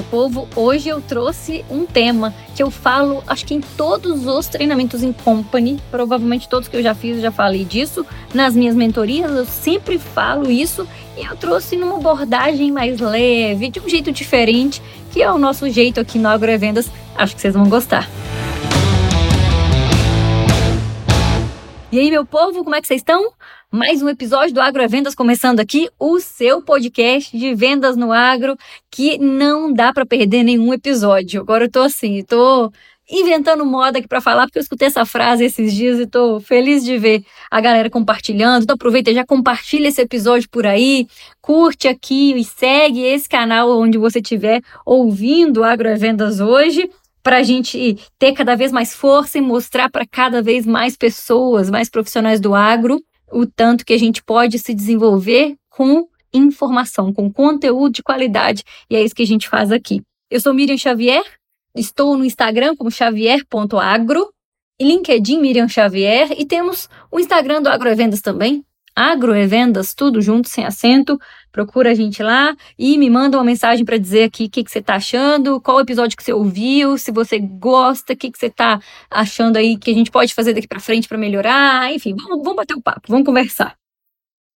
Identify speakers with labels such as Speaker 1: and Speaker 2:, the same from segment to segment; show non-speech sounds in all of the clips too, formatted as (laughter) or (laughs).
Speaker 1: meu povo, hoje eu trouxe um tema que eu falo, acho que em todos os treinamentos em company, provavelmente todos que eu já fiz, eu já falei disso. Nas minhas mentorias, eu sempre falo isso e eu trouxe numa abordagem mais leve, de um jeito diferente, que é o nosso jeito aqui no Agrovendas. Acho que vocês vão gostar. E aí, meu povo, como é que vocês estão? Mais um episódio do Agrovendas começando aqui, o seu podcast de vendas no agro, que não dá para perder nenhum episódio. Agora eu tô assim, tô inventando moda aqui para falar, porque eu escutei essa frase esses dias e tô feliz de ver a galera compartilhando. Então aproveita já compartilha esse episódio por aí, curte aqui e segue esse canal onde você estiver ouvindo Agrovendas hoje para a gente ter cada vez mais força e mostrar para cada vez mais pessoas, mais profissionais do agro, o tanto que a gente pode se desenvolver com informação, com conteúdo de qualidade. E é isso que a gente faz aqui. Eu sou Miriam Xavier, estou no Instagram como xavier.agro, LinkedIn Miriam Xavier e temos o Instagram do Agroevendas também, Agroevendas, tudo junto, sem acento procura a gente lá e me manda uma mensagem para dizer aqui o que, que você está achando, qual episódio que você ouviu, se você gosta, o que, que você está achando aí que a gente pode fazer daqui para frente para melhorar. Enfim, vamos, vamos bater o um papo, vamos conversar.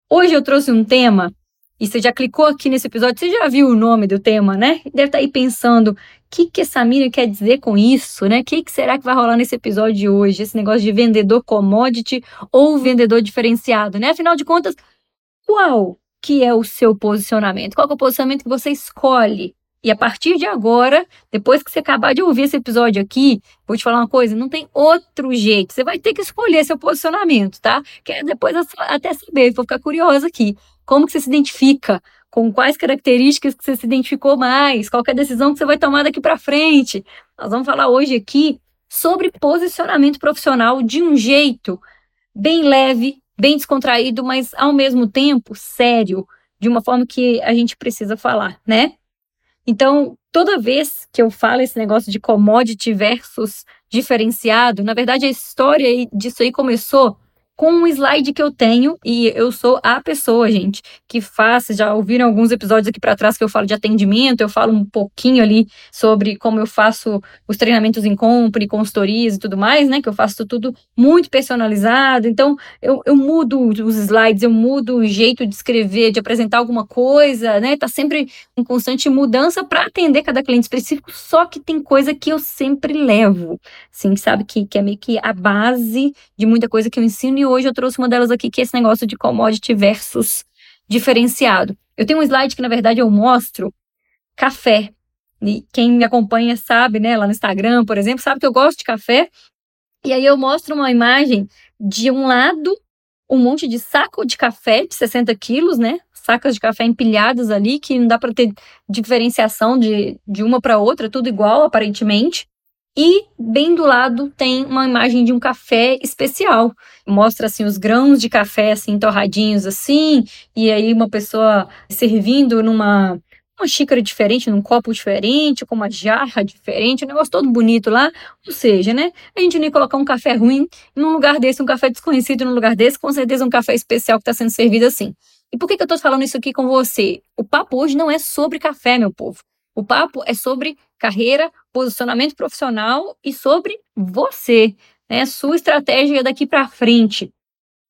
Speaker 1: Hoje eu trouxe um tema, e você já clicou aqui nesse episódio, você já viu o nome do tema, né? Deve estar tá aí pensando, o que, que essa Miriam quer dizer com isso, né? O que, que será que vai rolar nesse episódio de hoje? Esse negócio de vendedor commodity ou vendedor diferenciado, né? Afinal de contas, qual que é o seu posicionamento? Qual é o posicionamento que você escolhe? E a partir de agora, depois que você acabar de ouvir esse episódio aqui, vou te falar uma coisa: não tem outro jeito. Você vai ter que escolher seu posicionamento, tá? Quero depois até saber, vou ficar curiosa aqui. Como que você se identifica? Com quais características que você se identificou mais? Qual é a decisão que você vai tomar daqui para frente? Nós vamos falar hoje aqui sobre posicionamento profissional de um jeito bem leve, bem descontraído, mas ao mesmo tempo sério, de uma forma que a gente precisa falar, né? Então, toda vez que eu falo esse negócio de commodity versus diferenciado, na verdade a história disso aí começou com um slide que eu tenho e eu sou a pessoa, gente, que faz. Já ouviram alguns episódios aqui para trás que eu falo de atendimento, eu falo um pouquinho ali sobre como eu faço os treinamentos em compra, consultorias e tudo mais, né? Que eu faço tudo muito personalizado. Então, eu, eu mudo os slides, eu mudo o jeito de escrever, de apresentar alguma coisa, né? Tá sempre em constante mudança para atender cada cliente específico, só que tem coisa que eu sempre levo, assim, sabe? Que, que é meio que a base de muita coisa que eu ensino e hoje eu trouxe uma delas aqui, que é esse negócio de commodity versus diferenciado. Eu tenho um slide que, na verdade, eu mostro café. E quem me acompanha sabe, né, lá no Instagram, por exemplo, sabe que eu gosto de café. E aí eu mostro uma imagem de um lado um monte de saco de café de 60 quilos, né? Sacas de café empilhadas ali, que não dá para ter diferenciação de, de uma para outra, tudo igual, aparentemente. E bem do lado tem uma imagem de um café especial. Mostra assim os grãos de café assim torradinhos assim, e aí uma pessoa servindo numa uma xícara diferente, num copo diferente, com uma jarra diferente, um negócio todo bonito lá. Ou seja, né? A gente não ia colocar um café ruim num lugar desse, um café desconhecido num lugar desse, com certeza um café especial que está sendo servido assim. E por que, que eu estou falando isso aqui com você? O papo hoje não é sobre café, meu povo. O papo é sobre carreira, posicionamento profissional e sobre você, né? Sua estratégia daqui para frente. O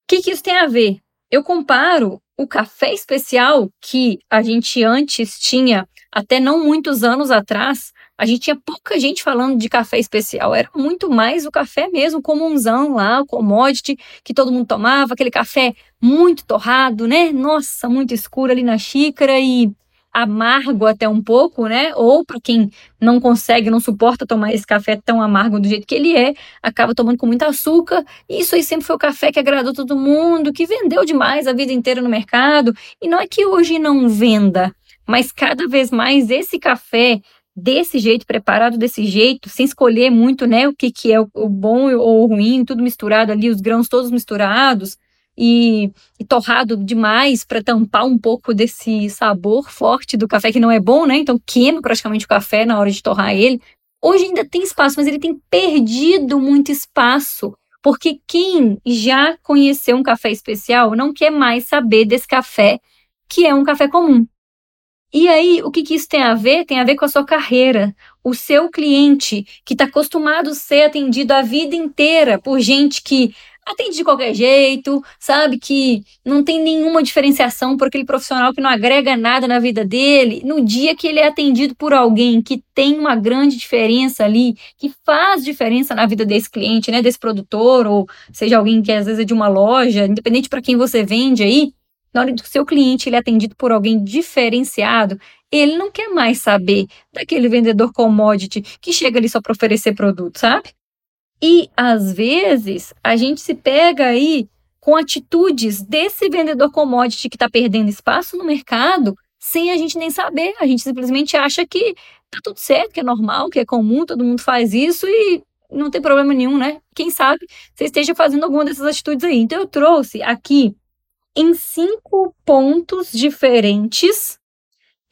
Speaker 1: que, que isso tem a ver? Eu comparo o café especial que a gente antes tinha, até não muitos anos atrás, a gente tinha pouca gente falando de café especial, era muito mais o café mesmo comunzão lá, o commodity que todo mundo tomava, aquele café muito torrado, né? Nossa, muito escuro ali na xícara e amargo até um pouco, né? Ou para quem não consegue, não suporta tomar esse café tão amargo do jeito que ele é, acaba tomando com muito açúcar. Isso aí sempre foi o café que agradou todo mundo, que vendeu demais a vida inteira no mercado. E não é que hoje não venda, mas cada vez mais esse café desse jeito, preparado desse jeito, sem escolher muito, né, o que, que é o, o bom ou o ruim, tudo misturado ali, os grãos todos misturados, e, e torrado demais para tampar um pouco desse sabor forte do café, que não é bom, né? Então queima praticamente o café na hora de torrar ele. Hoje ainda tem espaço, mas ele tem perdido muito espaço, porque quem já conheceu um café especial não quer mais saber desse café que é um café comum. E aí, o que, que isso tem a ver? Tem a ver com a sua carreira. O seu cliente, que está acostumado a ser atendido a vida inteira por gente que atende de qualquer jeito, sabe? Que não tem nenhuma diferenciação por aquele profissional que não agrega nada na vida dele. No dia que ele é atendido por alguém que tem uma grande diferença ali, que faz diferença na vida desse cliente, né? Desse produtor, ou seja, alguém que às vezes é de uma loja, independente para quem você vende aí, na hora que o seu cliente ele é atendido por alguém diferenciado, ele não quer mais saber daquele vendedor commodity que chega ali só para oferecer produto, sabe? E às vezes a gente se pega aí com atitudes desse vendedor commodity que está perdendo espaço no mercado sem a gente nem saber. A gente simplesmente acha que tá tudo certo, que é normal, que é comum, todo mundo faz isso e não tem problema nenhum, né? Quem sabe você esteja fazendo alguma dessas atitudes aí. Então eu trouxe aqui em cinco pontos diferentes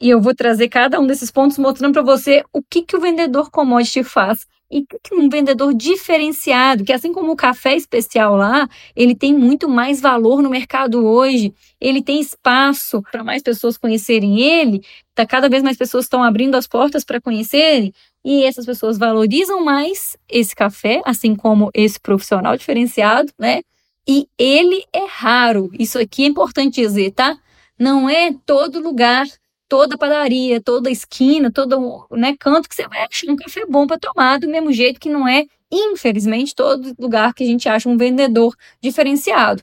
Speaker 1: e eu vou trazer cada um desses pontos mostrando para você o que, que o vendedor commodity faz e que um vendedor diferenciado, que assim como o café especial lá, ele tem muito mais valor no mercado hoje, ele tem espaço para mais pessoas conhecerem ele, tá cada vez mais pessoas estão abrindo as portas para conhecerem, e essas pessoas valorizam mais esse café, assim como esse profissional diferenciado, né? E ele é raro. Isso aqui é importante dizer, tá? Não é todo lugar toda padaria, toda esquina, todo né, canto que você vai achar um café bom para tomar, do mesmo jeito que não é, infelizmente, todo lugar que a gente acha um vendedor diferenciado.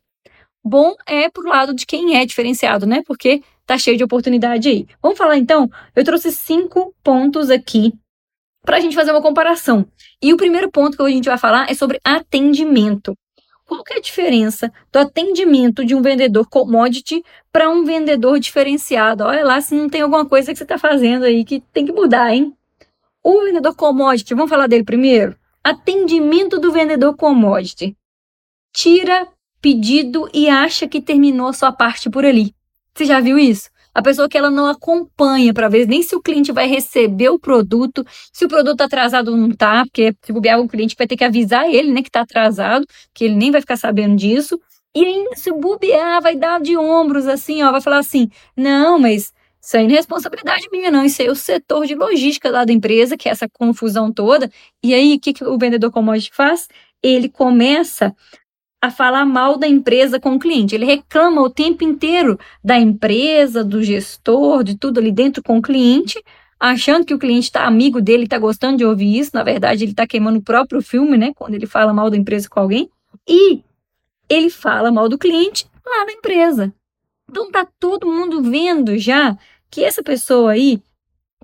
Speaker 1: Bom é pro lado de quem é diferenciado, né? Porque tá cheio de oportunidade aí. Vamos falar então? Eu trouxe cinco pontos aqui para a gente fazer uma comparação. E o primeiro ponto que a gente vai falar é sobre atendimento. Qual é a diferença do atendimento de um vendedor commodity para um vendedor diferenciado? Olha lá se não tem alguma coisa que você está fazendo aí que tem que mudar, hein? O vendedor commodity, vamos falar dele primeiro? Atendimento do vendedor commodity. Tira pedido e acha que terminou a sua parte por ali. Você já viu isso? A pessoa que ela não acompanha para ver nem se o cliente vai receber o produto, se o produto tá atrasado ou não tá, porque se bobear o cliente vai ter que avisar ele, né, que está atrasado, que ele nem vai ficar sabendo disso. E ainda se bobear, vai dar de ombros assim, ó, vai falar assim: "Não, mas isso aí não é responsabilidade minha, não. Isso aí é o setor de logística lá da empresa, que é essa confusão toda. E aí, o que, que o vendedor commodity faz? Ele começa a falar mal da empresa com o cliente. Ele reclama o tempo inteiro da empresa, do gestor, de tudo ali dentro com o cliente, achando que o cliente está amigo dele, está gostando de ouvir isso. Na verdade, ele está queimando o próprio filme, né? Quando ele fala mal da empresa com alguém. E ele fala mal do cliente lá na empresa. Então tá todo mundo vendo já que essa pessoa aí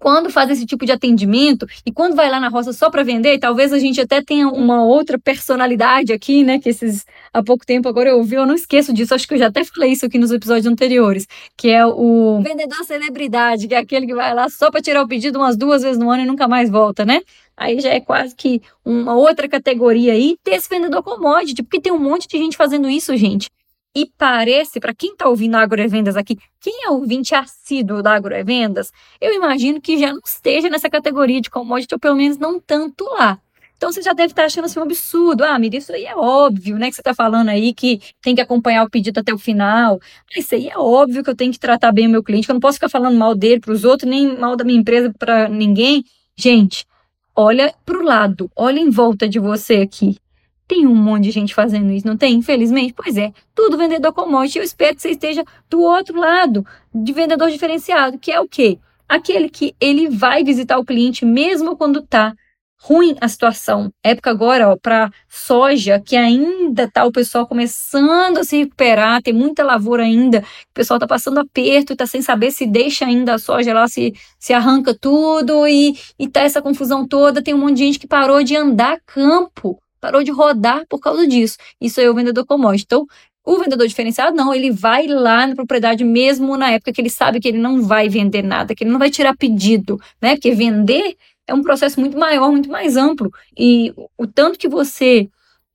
Speaker 1: quando faz esse tipo de atendimento e quando vai lá na roça só para vender, talvez a gente até tenha uma outra personalidade aqui, né? Que esses há pouco tempo agora eu ouvi, eu não esqueço disso, acho que eu já até falei isso aqui nos episódios anteriores, que é o vendedor celebridade, que é aquele que vai lá só para tirar o pedido umas duas vezes no ano e nunca mais volta, né? Aí já é quase que uma outra categoria aí, ter esse vendedor commodity, porque tem um monte de gente fazendo isso, gente. E parece, para quem está ouvindo Agrovendas aqui, quem é ouvinte assíduo da Agrovendas, eu imagino que já não esteja nessa categoria de commodity, ou pelo menos não tanto lá. Então você já deve estar tá achando assim um absurdo. Ah, Miri, isso aí é óbvio, né? Que você está falando aí que tem que acompanhar o pedido até o final. Ah, isso aí é óbvio que eu tenho que tratar bem o meu cliente, que eu não posso ficar falando mal dele para os outros, nem mal da minha empresa para ninguém. Gente, olha para o lado, olha em volta de você aqui. Tem um monte de gente fazendo isso, não tem? Infelizmente, pois é. Tudo vendedor commodity. Eu espero que você esteja do outro lado de vendedor diferenciado, que é o quê? Aquele que ele vai visitar o cliente mesmo quando tá ruim a situação. Época agora, ó, para soja, que ainda tá o pessoal começando a se recuperar, tem muita lavoura ainda, o pessoal tá passando aperto, tá sem saber se deixa ainda a soja lá, se, se arranca tudo e, e tá essa confusão toda. Tem um monte de gente que parou de andar campo parou de rodar por causa disso. Isso é o vendedor commodity. Então, o vendedor diferenciado, não, ele vai lá na propriedade mesmo na época que ele sabe que ele não vai vender nada, que ele não vai tirar pedido, né? Porque vender é um processo muito maior, muito mais amplo. E o tanto que você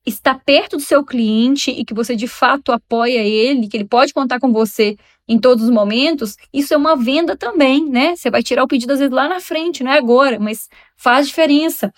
Speaker 1: está perto do seu cliente e que você de fato apoia ele, que ele pode contar com você em todos os momentos, isso é uma venda também, né? Você vai tirar o pedido às vezes lá na frente, não é agora, mas faz diferença.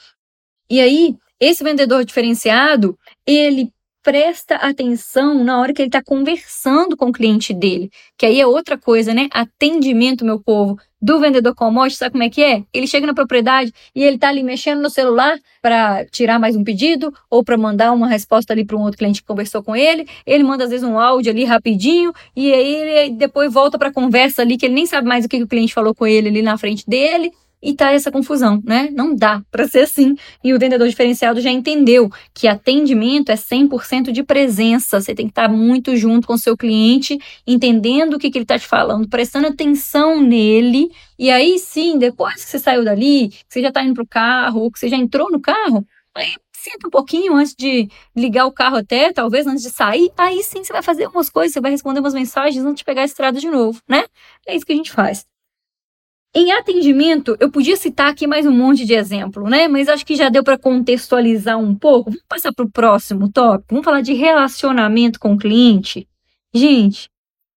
Speaker 1: E aí, esse vendedor diferenciado, ele presta atenção na hora que ele está conversando com o cliente dele, que aí é outra coisa, né? Atendimento, meu povo, do vendedor commodity, sabe como é que é? Ele chega na propriedade e ele tá ali mexendo no celular para tirar mais um pedido ou para mandar uma resposta ali para um outro cliente que conversou com ele. Ele manda às vezes um áudio ali rapidinho e aí ele depois volta para a conversa ali que ele nem sabe mais o que o cliente falou com ele ali na frente dele e tá essa confusão, né? Não dá para ser assim. E o vendedor diferenciado já entendeu que atendimento é 100% de presença. Você tem que estar muito junto com o seu cliente, entendendo o que, que ele está te falando, prestando atenção nele. E aí sim, depois que você saiu dali, que você já está indo pro carro, ou que você já entrou no carro, aí senta um pouquinho antes de ligar o carro até, talvez antes de sair, aí sim você vai fazer umas coisas, você vai responder umas mensagens antes de pegar a estrada de novo, né? É isso que a gente faz. Em atendimento, eu podia citar aqui mais um monte de exemplo, né? Mas acho que já deu para contextualizar um pouco. Vamos passar para o próximo tópico. Vamos falar de relacionamento com o cliente. Gente,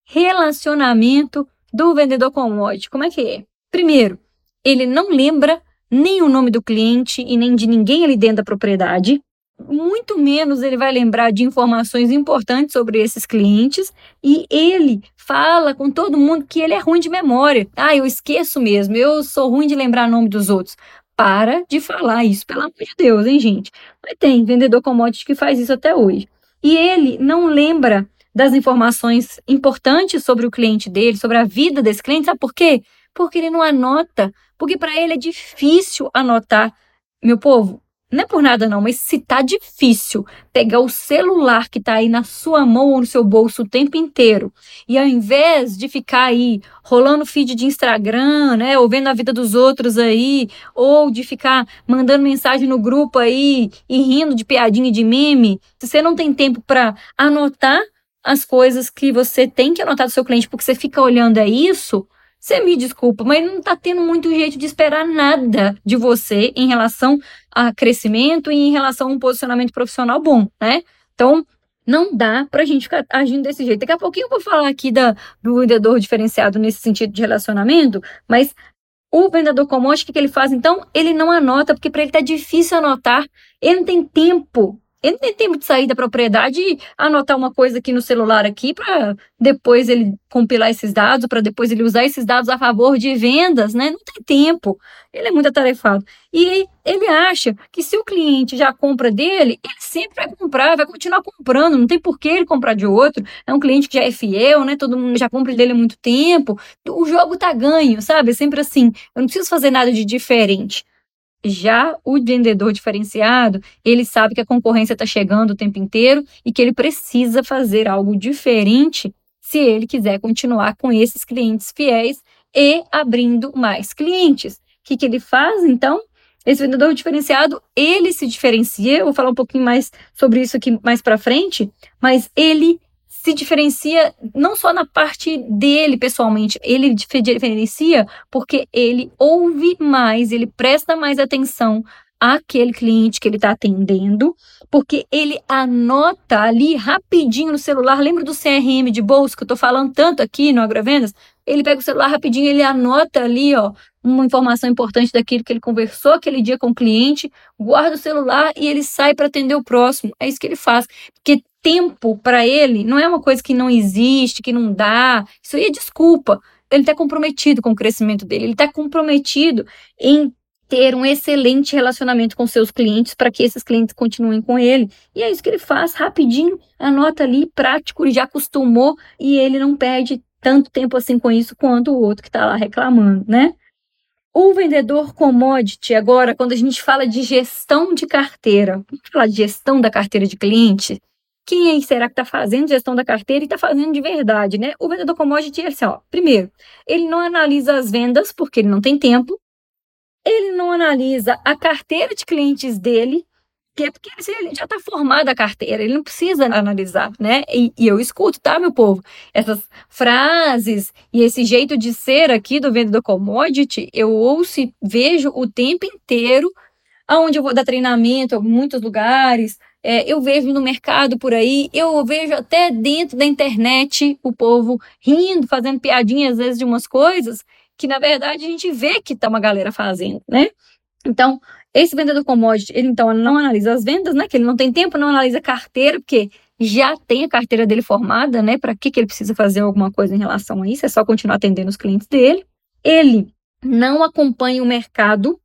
Speaker 1: relacionamento do vendedor commodity. Como é que é? Primeiro, ele não lembra nem o nome do cliente e nem de ninguém ali dentro da propriedade muito menos ele vai lembrar de informações importantes sobre esses clientes e ele fala com todo mundo que ele é ruim de memória. Ah, eu esqueço mesmo, eu sou ruim de lembrar o nome dos outros. Para de falar isso, pelo amor de Deus, hein, gente? Mas tem vendedor commodity que faz isso até hoje. E ele não lembra das informações importantes sobre o cliente dele, sobre a vida desse cliente, sabe por quê? Porque ele não anota, porque para ele é difícil anotar. Meu povo, não é por nada não, mas se tá difícil pegar o celular que tá aí na sua mão ou no seu bolso o tempo inteiro, e ao invés de ficar aí rolando feed de Instagram, né, ou vendo a vida dos outros aí, ou de ficar mandando mensagem no grupo aí e rindo de piadinha e de meme, se você não tem tempo para anotar as coisas que você tem que anotar do seu cliente porque você fica olhando é isso, você me desculpa, mas não está tendo muito jeito de esperar nada de você em relação a crescimento e em relação a um posicionamento profissional bom, né? Então, não dá para a gente ficar agindo desse jeito. Daqui a pouquinho eu vou falar aqui da, do vendedor diferenciado nesse sentido de relacionamento, mas o vendedor comum, acho que o que ele faz então? Ele não anota, porque para ele tá difícil anotar, ele não tem tempo ele tem tempo de sair da propriedade e anotar uma coisa aqui no celular aqui para depois ele compilar esses dados, para depois ele usar esses dados a favor de vendas, né? Não tem tempo. Ele é muito atarefado. E ele acha que se o cliente já compra dele, ele sempre vai comprar, vai continuar comprando, não tem por que ele comprar de outro. É um cliente que já é fiel, né? Todo mundo já compra dele há muito tempo. O jogo tá ganho, sabe? É sempre assim. Eu não preciso fazer nada de diferente. Já o vendedor diferenciado, ele sabe que a concorrência está chegando o tempo inteiro e que ele precisa fazer algo diferente se ele quiser continuar com esses clientes fiéis e abrindo mais clientes. O que, que ele faz, então? Esse vendedor diferenciado, ele se diferencia, eu vou falar um pouquinho mais sobre isso aqui mais para frente, mas ele se diferencia não só na parte dele pessoalmente, ele diferencia porque ele ouve mais, ele presta mais atenção àquele cliente que ele está atendendo, porque ele anota ali rapidinho no celular. Lembra do CRM de bolsa que eu estou falando tanto aqui no Agrovendas? Ele pega o celular rapidinho, ele anota ali, ó, uma informação importante daquilo que ele conversou aquele dia com o cliente, guarda o celular e ele sai para atender o próximo. É isso que ele faz. Porque tempo para ele não é uma coisa que não existe, que não dá. Isso aí é desculpa. Ele está comprometido com o crescimento dele, ele está comprometido em ter um excelente relacionamento com seus clientes para que esses clientes continuem com ele. E é isso que ele faz rapidinho, anota ali, prático, já acostumou e ele não perde tanto tempo assim com isso quanto o outro que está lá reclamando, né? O vendedor commodity, agora, quando a gente fala de gestão de carteira, vamos falar de gestão da carteira de cliente, quem será que está fazendo gestão da carteira e está fazendo de verdade, né? O vendedor commodity é assim, ó. Primeiro, ele não analisa as vendas porque ele não tem tempo. Ele não analisa a carteira de clientes dele, que é porque ele já está formado a carteira, ele não precisa analisar, né? E, e, eu escuto, tá, meu povo? Essas frases e esse jeito de ser aqui do vendedor commodity, eu ouço e vejo o tempo inteiro, aonde eu vou dar treinamento, em muitos lugares, é, eu vejo no mercado por aí, eu vejo até dentro da internet o povo rindo, fazendo piadinhas às vezes de umas coisas que na verdade a gente vê que tá uma galera fazendo, né? Então, esse vendedor commodity, ele então não analisa as vendas, né? Que ele não tem tempo, não analisa carteira, porque já tem a carteira dele formada, né? Para que, que ele precisa fazer alguma coisa em relação a isso? É só continuar atendendo os clientes dele. ele não acompanha o mercado.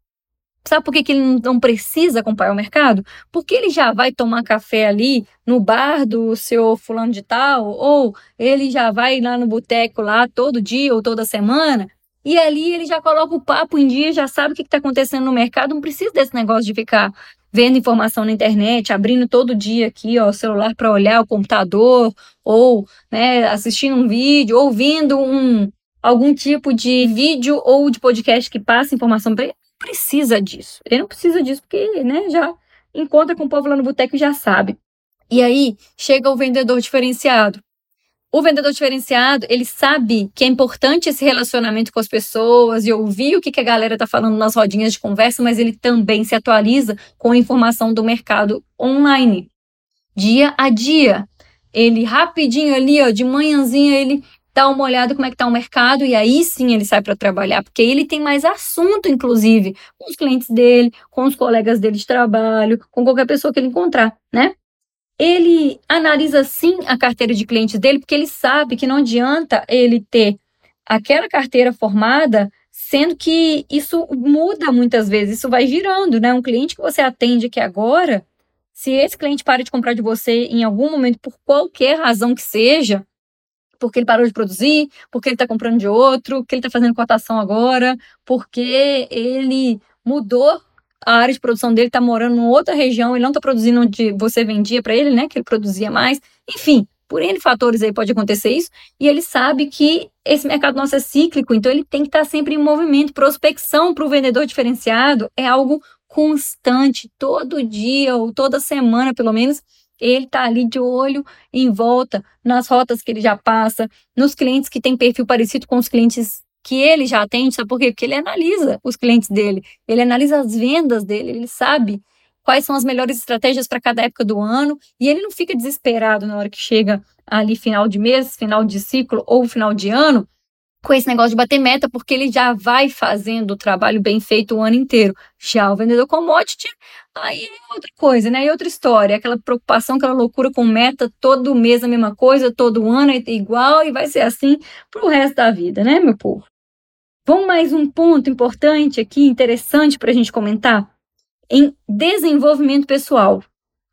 Speaker 1: Sabe por que, que ele não precisa acompanhar o mercado? Porque ele já vai tomar café ali no bar do seu fulano de tal, ou ele já vai lá no boteco lá todo dia ou toda semana, e ali ele já coloca o papo em dia, já sabe o que está acontecendo no mercado, não precisa desse negócio de ficar vendo informação na internet, abrindo todo dia aqui ó, o celular para olhar o computador, ou né, assistindo um vídeo, ouvindo um, algum tipo de vídeo ou de podcast que passa informação para ele. Precisa disso. Ele não precisa disso porque né, já encontra com o povo lá no boteco e já sabe. E aí chega o vendedor diferenciado. O vendedor diferenciado, ele sabe que é importante esse relacionamento com as pessoas e ouvir o que, que a galera está falando nas rodinhas de conversa, mas ele também se atualiza com a informação do mercado online, dia a dia. Ele rapidinho ali, ó, de manhãzinha, ele dá uma olhada como é que está o mercado e aí sim ele sai para trabalhar, porque ele tem mais assunto, inclusive, com os clientes dele, com os colegas dele de trabalho, com qualquer pessoa que ele encontrar, né? ele analisa sim a carteira de clientes dele, porque ele sabe que não adianta ele ter aquela carteira formada, sendo que isso muda muitas vezes, isso vai girando, né? Um cliente que você atende aqui agora, se esse cliente para de comprar de você em algum momento, por qualquer razão que seja, porque ele parou de produzir, porque ele está comprando de outro, porque ele está fazendo cotação agora, porque ele mudou a área de produção dele está morando em outra região, ele não está produzindo onde você vendia para ele, né? Que ele produzia mais. Enfim, por N fatores aí pode acontecer isso. E ele sabe que esse mercado nosso é cíclico, então ele tem que estar tá sempre em movimento. Prospecção para o vendedor diferenciado é algo constante, todo dia ou toda semana, pelo menos. Ele está ali de olho em volta nas rotas que ele já passa, nos clientes que têm perfil parecido com os clientes que ele já atende, sabe por quê? Porque ele analisa os clientes dele, ele analisa as vendas dele, ele sabe quais são as melhores estratégias para cada época do ano e ele não fica desesperado na hora que chega ali final de mês, final de ciclo ou final de ano com esse negócio de bater meta, porque ele já vai fazendo o trabalho bem feito o ano inteiro. Já o vendedor commodity, aí é outra coisa, né? E outra história, aquela preocupação, aquela loucura com meta, todo mês a mesma coisa, todo ano é igual e vai ser assim pro resto da vida, né, meu povo? Vamos mais um ponto importante aqui, interessante para a gente comentar, em desenvolvimento pessoal.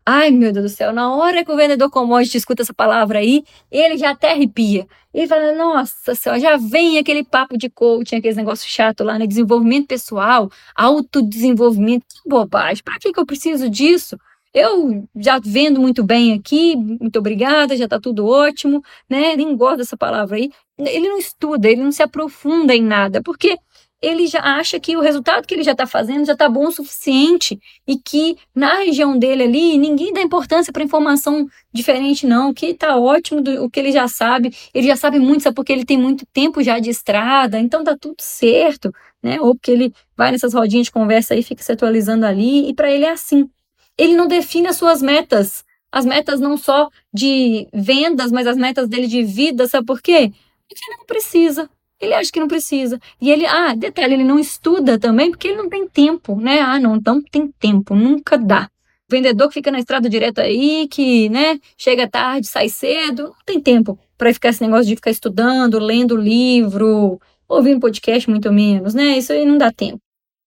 Speaker 1: Ai, meu Deus do céu, na hora que o vendedor commodity escuta essa palavra aí, ele já até arrepia. Ele fala, nossa senhora, já vem aquele papo de coaching, aquele negócio chato lá, né? Desenvolvimento pessoal, autodesenvolvimento, que bobagem. Para que, que eu preciso disso? Eu já vendo muito bem aqui, muito obrigada, já está tudo ótimo, né? Nem gosto dessa palavra aí. Ele não estuda, ele não se aprofunda em nada, porque ele já acha que o resultado que ele já está fazendo já está bom o suficiente e que na região dele ali ninguém dá importância para informação diferente não, que está ótimo do, o que ele já sabe, ele já sabe muito, sabe porque ele tem muito tempo já de estrada, então tá tudo certo, né? Ou porque ele vai nessas rodinhas de conversa aí, fica se atualizando ali e para ele é assim ele não define as suas metas. As metas não só de vendas, mas as metas dele de vida, sabe por quê? Porque ele não precisa. Ele acha que não precisa. E ele, ah, detalhe, ele não estuda também porque ele não tem tempo, né? Ah, não, não tem tempo, nunca dá. O vendedor que fica na estrada direto aí, que, né, chega tarde, sai cedo, não tem tempo para ficar esse negócio de ficar estudando, lendo livro, ouvindo podcast, muito menos, né? Isso aí não dá tempo.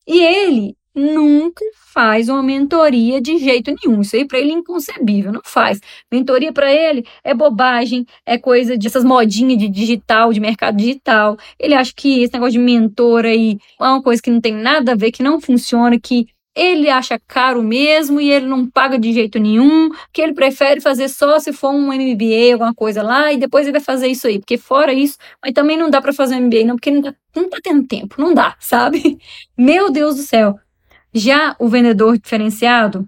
Speaker 1: E ele nunca faz uma mentoria de jeito nenhum. Isso aí para ele é inconcebível, não faz. Mentoria para ele é bobagem, é coisa dessas modinhas de digital, de mercado digital. Ele acha que esse negócio de mentor aí é uma coisa que não tem nada a ver, que não funciona, que ele acha caro mesmo e ele não paga de jeito nenhum, que ele prefere fazer só se for um MBA, alguma coisa lá, e depois ele vai fazer isso aí, porque fora isso, mas também não dá para fazer um MBA, não, porque não tá, não tá tendo tempo, não dá, sabe? (laughs) Meu Deus do céu. Já o vendedor diferenciado,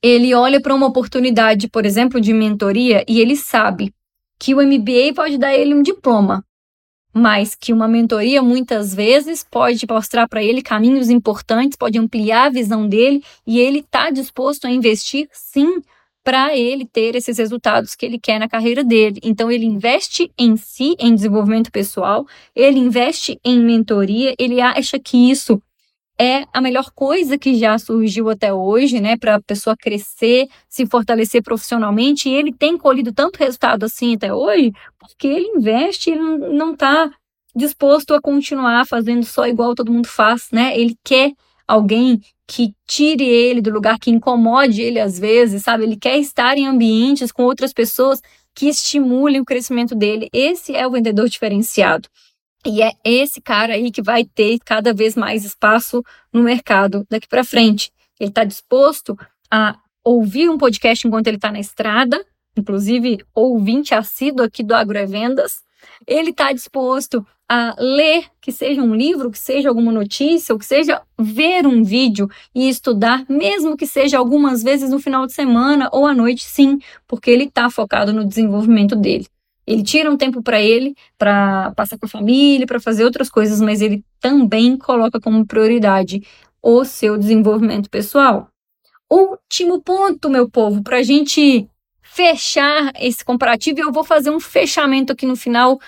Speaker 1: ele olha para uma oportunidade, por exemplo, de mentoria e ele sabe que o MBA pode dar ele um diploma, mas que uma mentoria muitas vezes pode mostrar para ele caminhos importantes, pode ampliar a visão dele e ele está disposto a investir sim para ele ter esses resultados que ele quer na carreira dele. Então ele investe em si, em desenvolvimento pessoal, ele investe em mentoria, ele acha que isso é a melhor coisa que já surgiu até hoje, né, para a pessoa crescer, se fortalecer profissionalmente. E ele tem colhido tanto resultado assim até hoje, porque ele investe, ele não está disposto a continuar fazendo só igual todo mundo faz, né? Ele quer alguém que tire ele do lugar, que incomode ele às vezes, sabe? Ele quer estar em ambientes com outras pessoas que estimulem o crescimento dele. Esse é o vendedor diferenciado. E é esse cara aí que vai ter cada vez mais espaço no mercado daqui para frente. Ele está disposto a ouvir um podcast enquanto ele está na estrada, inclusive ouvinte assíduo aqui do Agrovendas. Ele está disposto a ler, que seja um livro, que seja alguma notícia, ou que seja ver um vídeo e estudar, mesmo que seja algumas vezes no final de semana ou à noite, sim, porque ele está focado no desenvolvimento dele. Ele tira um tempo para ele, para passar com a família, para fazer outras coisas, mas ele também coloca como prioridade o seu desenvolvimento pessoal. Último ponto, meu povo, para a gente fechar esse comparativo, eu vou fazer um fechamento aqui no final,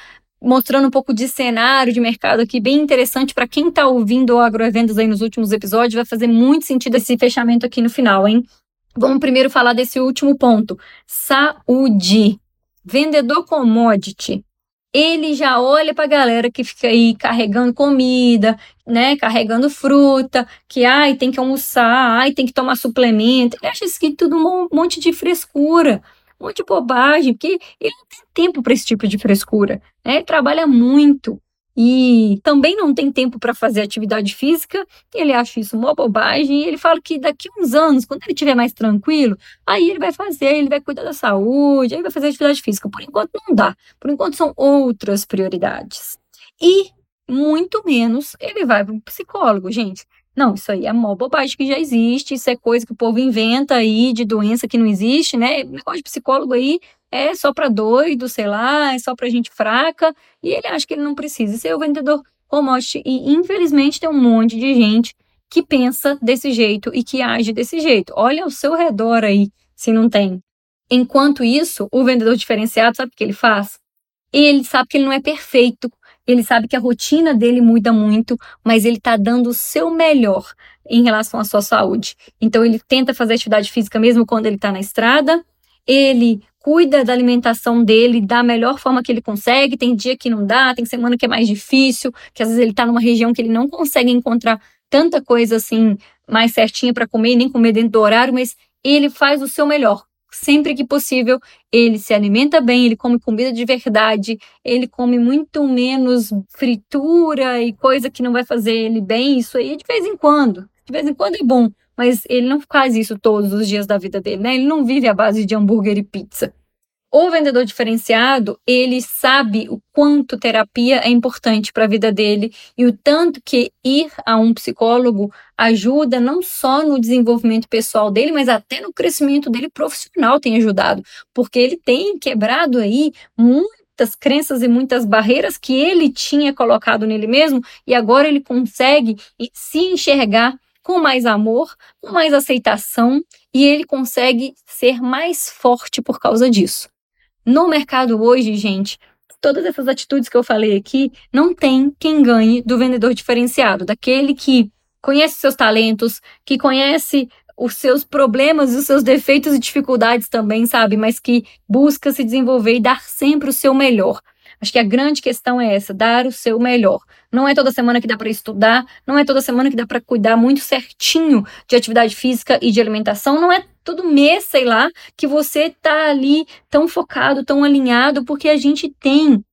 Speaker 1: mostrando um pouco de cenário de mercado aqui, bem interessante para quem está ouvindo o Agroevendas aí nos últimos episódios, vai fazer muito sentido esse fechamento aqui no final, hein? Vamos primeiro falar desse último ponto: saúde vendedor commodity, ele já olha para a galera que fica aí carregando comida, né, carregando fruta, que ai tem que almoçar, ai tem que tomar suplemento. Ele acha isso aqui tudo um monte de frescura, um monte de bobagem, porque ele não tem tempo para esse tipo de frescura, né? Ele trabalha muito e também não tem tempo para fazer atividade física, ele acha isso uma bobagem, e ele fala que daqui a uns anos, quando ele estiver mais tranquilo, aí ele vai fazer, ele vai cuidar da saúde, aí vai fazer atividade física. Por enquanto não dá, por enquanto são outras prioridades. E muito menos ele vai para um psicólogo, gente. Não, isso aí é uma bobagem que já existe, isso é coisa que o povo inventa aí de doença que não existe, né? Negócio de psicólogo aí é só para doido, sei lá, é só para gente fraca, e ele acha que ele não precisa ser o vendedor commodity. E infelizmente tem um monte de gente que pensa desse jeito e que age desse jeito. Olha ao seu redor aí, se não tem. Enquanto isso, o vendedor diferenciado, sabe o que ele faz? Ele sabe que ele não é perfeito, ele sabe que a rotina dele muda muito, mas ele está dando o seu melhor em relação à sua saúde. Então, ele tenta fazer atividade física mesmo quando ele está na estrada, ele cuida da alimentação dele da melhor forma que ele consegue. Tem dia que não dá, tem semana que é mais difícil, que às vezes ele está numa região que ele não consegue encontrar tanta coisa assim mais certinha para comer, nem comer dentro do horário, mas ele faz o seu melhor. Sempre que possível, ele se alimenta bem, ele come comida de verdade, ele come muito menos fritura e coisa que não vai fazer ele bem. Isso aí de vez em quando. De vez em quando é bom, mas ele não faz isso todos os dias da vida dele, né? Ele não vive à base de hambúrguer e pizza. O vendedor diferenciado, ele sabe o quanto terapia é importante para a vida dele e o tanto que ir a um psicólogo ajuda não só no desenvolvimento pessoal dele, mas até no crescimento dele profissional tem ajudado, porque ele tem quebrado aí muitas crenças e muitas barreiras que ele tinha colocado nele mesmo e agora ele consegue se enxergar com mais amor, com mais aceitação e ele consegue ser mais forte por causa disso. No mercado hoje, gente, todas essas atitudes que eu falei aqui, não tem quem ganhe do vendedor diferenciado, daquele que conhece seus talentos, que conhece os seus problemas, os seus defeitos e dificuldades também, sabe? Mas que busca se desenvolver e dar sempre o seu melhor. Acho que a grande questão é essa, dar o seu melhor. Não é toda semana que dá para estudar, não é toda semana que dá para cuidar muito certinho de atividade física e de alimentação, não é todo mês, sei lá, que você tá ali tão focado, tão alinhado, porque a gente tem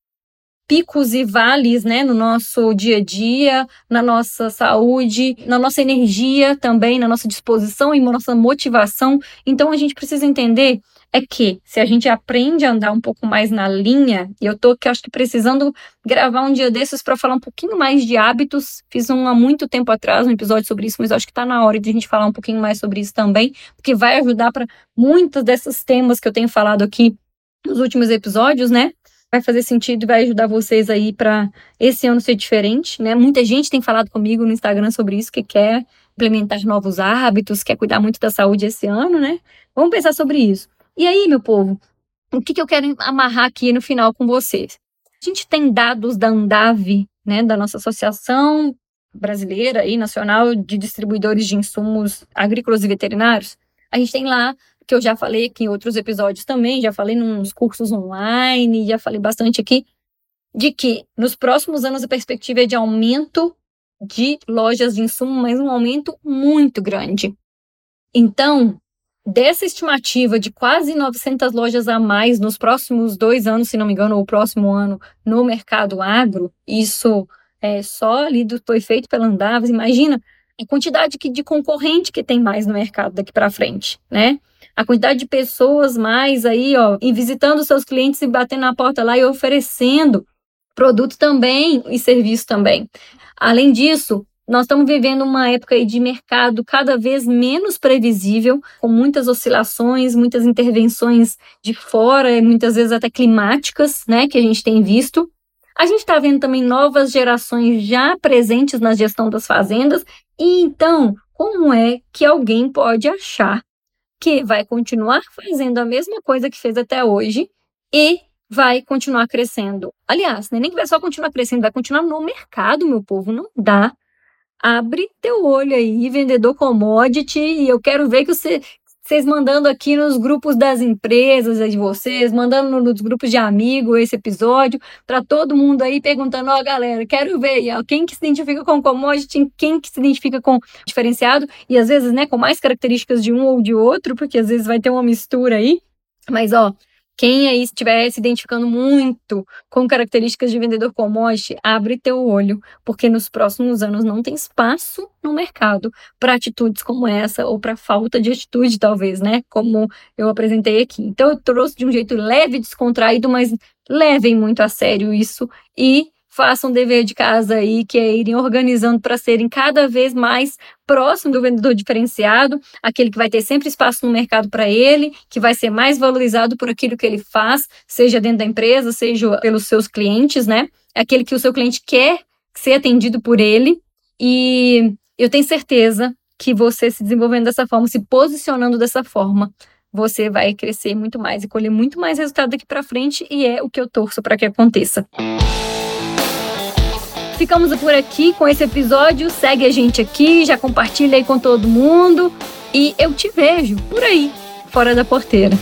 Speaker 1: picos e vales, né, no nosso dia a dia, na nossa saúde, na nossa energia também, na nossa disposição e na nossa motivação. Então a gente precisa entender é que se a gente aprende a andar um pouco mais na linha, e eu tô que acho que precisando gravar um dia desses para falar um pouquinho mais de hábitos. Fiz um há muito tempo atrás um episódio sobre isso, mas acho que está na hora de a gente falar um pouquinho mais sobre isso também, porque vai ajudar para muitos desses temas que eu tenho falado aqui nos últimos episódios, né? Vai fazer sentido e vai ajudar vocês aí para esse ano ser diferente, né? Muita gente tem falado comigo no Instagram sobre isso, que quer implementar novos hábitos, quer cuidar muito da saúde esse ano, né? Vamos pensar sobre isso. E aí, meu povo, o que, que eu quero amarrar aqui no final com vocês? A gente tem dados da Andave, né, da nossa associação brasileira e nacional de distribuidores de insumos agrícolas e veterinários. A gente tem lá, que eu já falei aqui em outros episódios também, já falei nos cursos online, já falei bastante aqui, de que nos próximos anos a perspectiva é de aumento de lojas de insumo, mas um aumento muito grande. Então, dessa estimativa de quase 900 lojas a mais nos próximos dois anos, se não me engano, ou o próximo ano, no mercado agro, isso é só ali foi feito pela Andavas, imagina a quantidade de concorrente que tem mais no mercado daqui para frente, né? A quantidade de pessoas mais aí, ó, visitando seus clientes e batendo na porta lá e oferecendo produto também e serviço também. Além disso, nós estamos vivendo uma época de mercado cada vez menos previsível, com muitas oscilações, muitas intervenções de fora, muitas vezes até climáticas, né, que a gente tem visto. A gente está vendo também novas gerações já presentes na gestão das fazendas. E então, como é que alguém pode achar que vai continuar fazendo a mesma coisa que fez até hoje e vai continuar crescendo? Aliás, nem que vai só continuar crescendo, vai continuar no mercado, meu povo. Não dá abre teu olho aí, vendedor commodity, e eu quero ver que você, vocês mandando aqui nos grupos das empresas de vocês, mandando nos grupos de amigos esse episódio, para todo mundo aí perguntando, ó, oh, galera, quero ver ó, quem que se identifica com commodity, quem que se identifica com diferenciado, e às vezes, né, com mais características de um ou de outro, porque às vezes vai ter uma mistura aí, mas ó, quem aí estiver se identificando muito com características de vendedor commodity, abre teu olho, porque nos próximos anos não tem espaço no mercado para atitudes como essa ou para falta de atitude, talvez, né? Como eu apresentei aqui. Então eu trouxe de um jeito leve, descontraído, mas levem muito a sério isso e façam dever de casa aí, que é irem organizando para serem cada vez mais próximo do vendedor diferenciado, aquele que vai ter sempre espaço no mercado para ele, que vai ser mais valorizado por aquilo que ele faz, seja dentro da empresa, seja pelos seus clientes, né? É aquele que o seu cliente quer ser atendido por ele. E eu tenho certeza que você se desenvolvendo dessa forma, se posicionando dessa forma, você vai crescer muito mais e colher muito mais resultado daqui para frente e é o que eu torço para que aconteça. Ficamos por aqui com esse episódio. Segue a gente aqui, já compartilha aí com todo mundo. E eu te vejo por aí, fora da porteira.